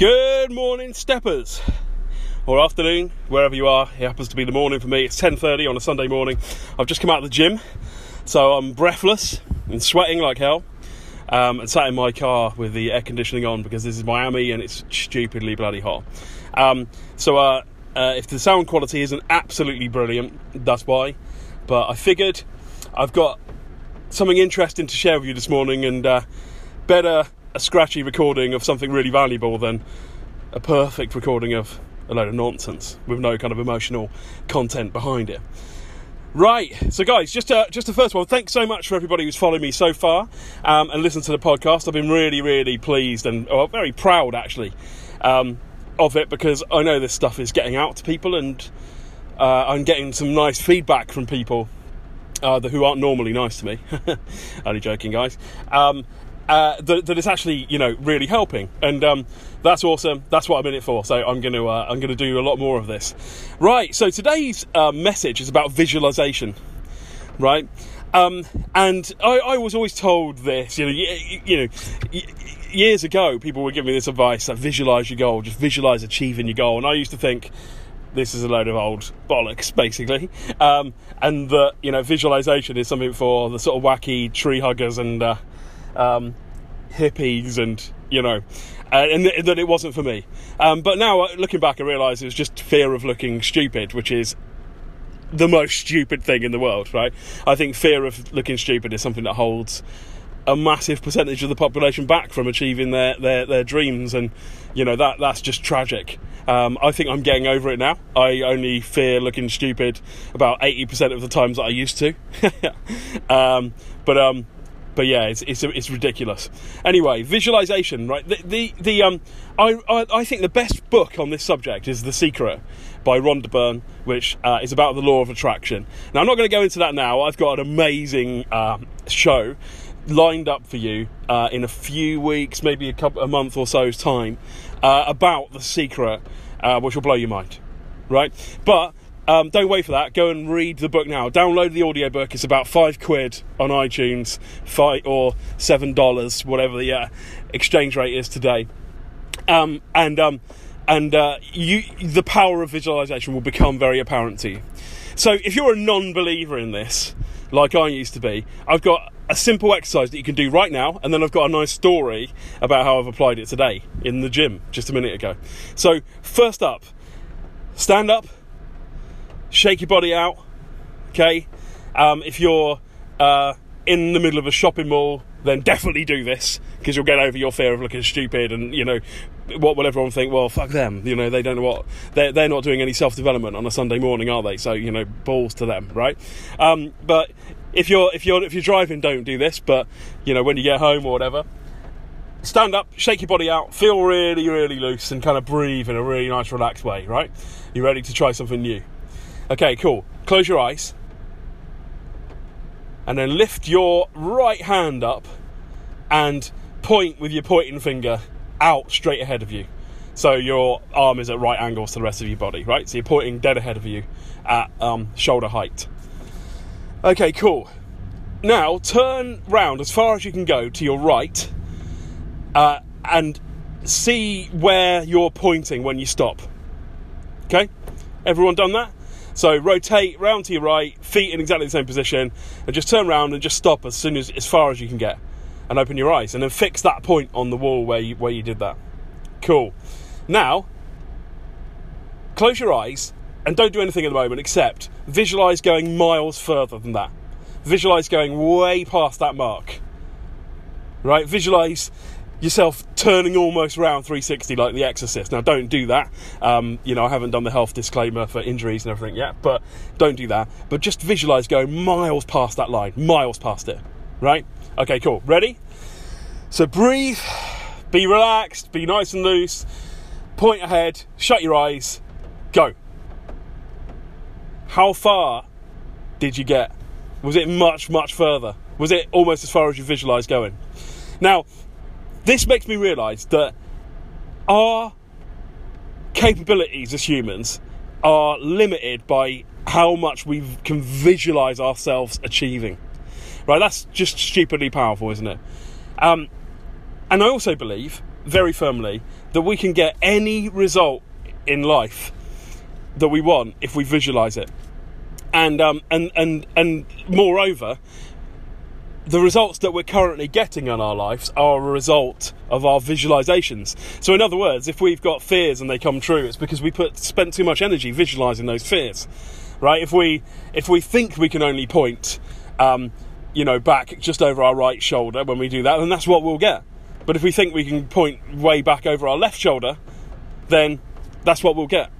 Good morning, steppers, or afternoon, wherever you are. It happens to be the morning for me. It's 10:30 on a Sunday morning. I've just come out of the gym, so I'm breathless and sweating like hell, um, and sat in my car with the air conditioning on because this is Miami and it's stupidly bloody hot. Um, so uh, uh, if the sound quality isn't absolutely brilliant, that's why. But I figured I've got something interesting to share with you this morning, and uh, better a scratchy recording of something really valuable than a perfect recording of a load of nonsense with no kind of emotional content behind it. Right, so guys, just uh, just the first one. Thanks so much for everybody who's followed me so far um, and listened to the podcast. I've been really, really pleased and oh, very proud actually um, of it because I know this stuff is getting out to people and uh, I'm getting some nice feedback from people uh, who aren't normally nice to me. Only joking, guys. Um, uh, that, it's actually you know really helping, and um, that's awesome. That's what I'm in it for. So I'm going to uh, I'm going to do a lot more of this. Right. So today's uh, message is about visualization. Right. Um, and I, I, was always told this, you know, you, you know, years ago, people were giving me this advice: that visualize your goal, just visualize achieving your goal. And I used to think, this is a load of old bollocks, basically. Um, and that, you know, visualization is something for the sort of wacky tree huggers and uh, um, hippies and you know, uh, and th- that it wasn't for me. Um, but now, uh, looking back, I realise it was just fear of looking stupid, which is the most stupid thing in the world, right? I think fear of looking stupid is something that holds a massive percentage of the population back from achieving their, their, their dreams, and you know that that's just tragic. Um, I think I'm getting over it now. I only fear looking stupid about 80% of the times that I used to. um, but um, but yeah, it's it's, it's ridiculous. Anyway, visualization, right? The the, the um, I, I, I think the best book on this subject is The Secret by Rhonda Byrne, which uh, is about the law of attraction. Now, I'm not going to go into that now. I've got an amazing um, show lined up for you uh, in a few weeks, maybe a couple a month or so's time, uh, about The Secret, uh, which will blow your mind, right? But um, don't wait for that. Go and read the book now. Download the audiobook. It's about five quid on iTunes, five or seven dollars, whatever the uh, exchange rate is today. Um, and um, and uh, you, the power of visualization will become very apparent to you. So if you're a non-believer in this, like I used to be, I've got a simple exercise that you can do right now, and then I've got a nice story about how I've applied it today in the gym just a minute ago. So first up, stand up shake your body out. Okay, um, if you're uh, in the middle of a shopping mall, then definitely do this because you'll get over your fear of looking stupid and you know what will everyone think? Well fuck them you know they don't know what they're, they're not doing any self-development on a sunday morning are they? So you know balls to them right? Um, but if you're if you're if you're driving don't do this but you know when you get home or whatever stand up shake your body out feel really really loose and kind of breathe in a really nice relaxed way right? You're ready to try something new Okay, cool. Close your eyes. And then lift your right hand up and point with your pointing finger out straight ahead of you. So your arm is at right angles to the rest of your body, right? So you're pointing dead ahead of you at um, shoulder height. Okay, cool. Now turn round as far as you can go to your right uh, and see where you're pointing when you stop. Okay? Everyone done that? So rotate round to your right, feet in exactly the same position, and just turn around and just stop as soon as as far as you can get, and open your eyes, and then fix that point on the wall where you where you did that. Cool. Now, close your eyes and don't do anything at the moment except visualize going miles further than that. Visualize going way past that mark. Right? Visualize yourself turning almost round 360 like the exorcist. Now don't do that. Um, you know i haven't done the health disclaimer for injuries and everything yet but don't do that. But just visualize going miles past that line miles past it right? Okay cool. Ready? So breathe be relaxed be nice and loose point ahead shut your eyes go. How far did you get? Was it much much further? Was it almost as far as you visualized going? Now this makes me realise that our capabilities as humans are limited by how much we can visualize ourselves achieving. Right? That's just stupidly powerful, isn't it? Um, and I also believe very firmly that we can get any result in life that we want if we visualize it. And um, and and and moreover, the results that we're currently getting in our lives are a result of our visualizations. So, in other words, if we've got fears and they come true, it's because we put spent too much energy visualizing those fears, right? If we if we think we can only point, um, you know, back just over our right shoulder when we do that, then that's what we'll get. But if we think we can point way back over our left shoulder, then that's what we'll get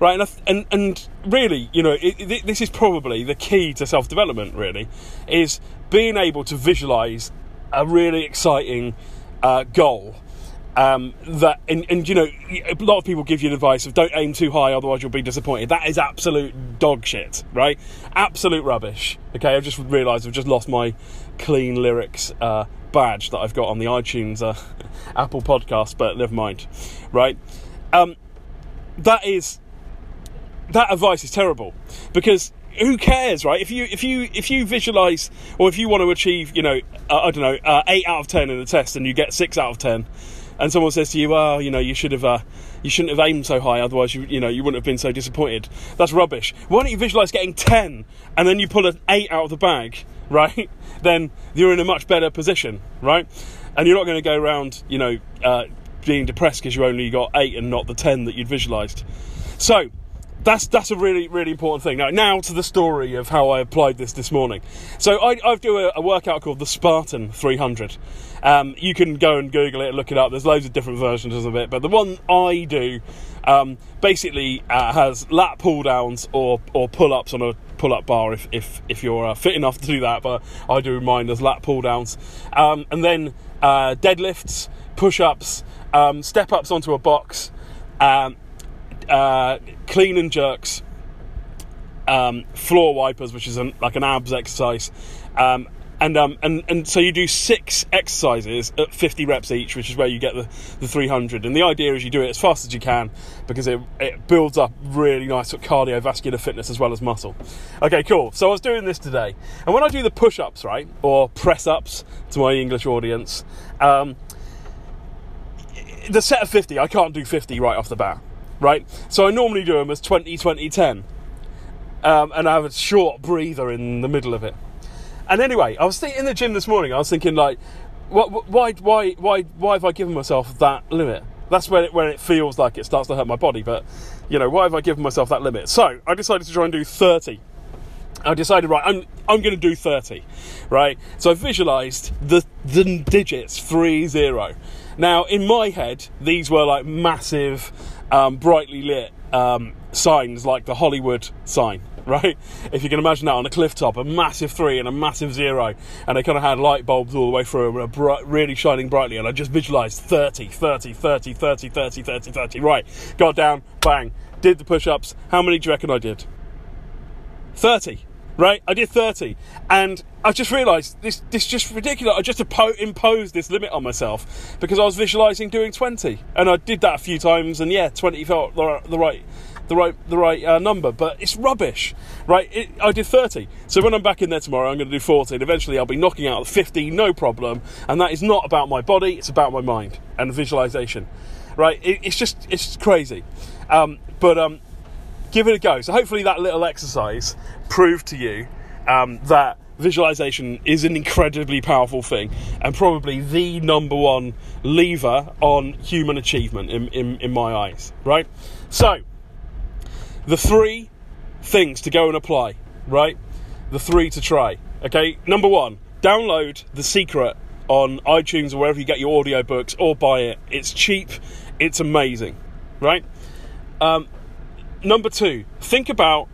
right? And and, and really, you know, it, it, this is probably the key to self development. Really, is being able to visualize a really exciting uh, goal. Um, that and, and you know a lot of people give you advice of don't aim too high otherwise you'll be disappointed. That is absolute dog shit right? Absolute rubbish okay? I've just realized i've just lost my clean lyrics uh, badge that i've got on the itunes uh, apple podcast but never mind right? Um, that is that advice is terrible because who cares, right? If you if you if you visualize or if you want to achieve, you know, uh, I don't know, uh, eight out of ten in the test, and you get six out of ten, and someone says to you, "Well, you know, you should have." Uh, you shouldn't have aimed so high, otherwise you you know you wouldn't have been so disappointed. That's rubbish. Why don't you visualize getting ten and then you pull an eight out of the bag, right? Then you're in a much better position, right? And you're not going to go around, you know, uh, being depressed because you only got eight and not the ten that you'd visualized. So that's that's a really really important thing. Now, now to the story of how I applied this this morning. So I, I do a, a workout called the Spartan 300. Um, you can go and Google it, look it up. There's loads of different versions of it, but the one I do um, basically uh, has lat pull downs or or pull ups on a pull up bar if if if you're uh, fit enough to do that. But I do mine as lat pull downs, um, and then uh, deadlifts, push ups, um, step ups onto a box. Um, uh, clean and jerks, um, floor wipers, which is an, like an abs exercise, um, and um, and and so you do six exercises at 50 reps each, which is where you get the, the 300. And the idea is you do it as fast as you can because it, it builds up really nice cardiovascular fitness as well as muscle. Okay, cool. So I was doing this today, and when I do the push-ups, right, or press-ups to my English audience, um, the set of 50, I can't do 50 right off the bat right? So I normally do them as 20, 20, 10. Um, and I have a short breather in the middle of it. And anyway, I was in the gym this morning. I was thinking, like, why, why, why, why have I given myself that limit? That's when it, when it feels like it starts to hurt my body. But you know, why have I given myself that limit? So I decided to try and do 30. I decided, right, I'm I'm going to do 30, right? So I visualized the the digits three zero. Now in my head, these were like massive um, brightly lit um, signs like the Hollywood sign, right? If you can imagine that on a cliff top, a massive three and a massive zero, and they kind of had light bulbs all the way through, and bright, really shining brightly, and I just visualized 30, 30, 30, 30, 30, 30, 30. Right, got down, bang, did the push ups. How many do you reckon I did? 30 right? I did 30, and I just realised this this just ridiculous. I just imposed this limit on myself because I was visualising doing 20, and I did that a few times, and yeah, 20 felt the, right. The right, the right uh, number, but it's rubbish, right? It, I did 30, so when I'm back in there tomorrow, I'm going to do 40, and eventually I'll be knocking out 50, no problem. And that is not about my body; it's about my mind and visualization, right? It, it's just, it's crazy. Um, but um, give it a go. So hopefully that little exercise proved to you um, that visualization is an incredibly powerful thing and probably the number one lever on human achievement in, in, in my eyes, right? So, the three things to go and apply, right? The three to try. Okay, number one, download The Secret on iTunes or wherever you get your audiobooks or buy it. It's cheap, it's amazing, right? Um, number two, think about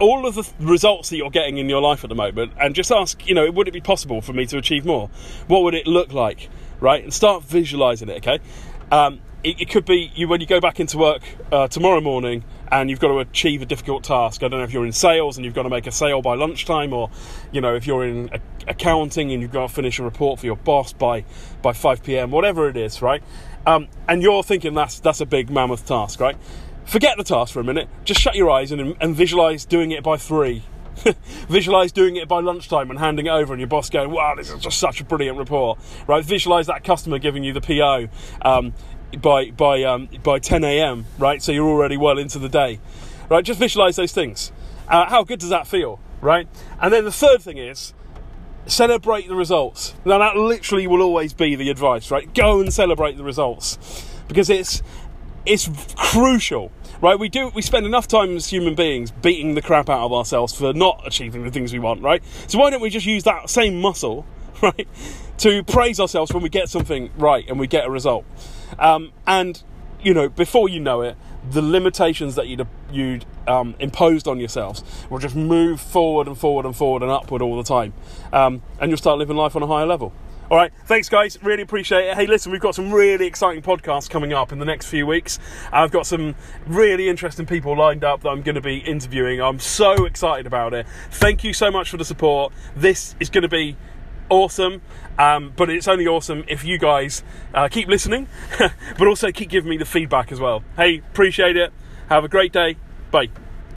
all of the results that you're getting in your life at the moment and just ask, you know, would it be possible for me to achieve more? What would it look like? Right? And start visualizing it, okay? Um, it, it, could be you when you go back into work uh, tomorrow morning and you've got to achieve a difficult task. I don't know if you're in sales and you've got to make a sale by lunchtime, or you know if you're in a, accounting and you've got to finish a report for your boss by by 5 p.m. Whatever it is, right? Um, and you're thinking that's that's a big mammoth task, right? Forget the task for a minute. Just shut your eyes and, and visualize doing it by three. Visualize doing it by lunchtime and handing it over, and your boss going, "Wow, this is just such a brilliant report." Right? Visualize that customer giving you the PO um, by by um, by 10 a.m. Right? So you're already well into the day. Right? Just visualize those things. Uh, how good does that feel? Right? And then the third thing is celebrate the results. Now that literally will always be the advice, right? Go and celebrate the results because it's it's crucial right? We do we spend enough time as human beings beating the crap out of ourselves for not achieving the things we want, right? So why don't we just use that same muscle, right, to praise ourselves when we get something right and we get a result? Um, and you know, before you know it, the limitations that you'd you'd um, imposed on yourselves will just move forward and forward and forward and upward all the time, um, and you'll start living life on a higher level. All right, thanks, guys. Really appreciate it. Hey, listen, we've got some really exciting podcasts coming up in the next few weeks. I've got some really interesting people lined up that I'm going to be interviewing. I'm so excited about it. Thank you so much for the support. This is going to be awesome, um, but it's only awesome if you guys uh, keep listening, but also keep giving me the feedback as well. Hey, appreciate it. Have a great day. Bye.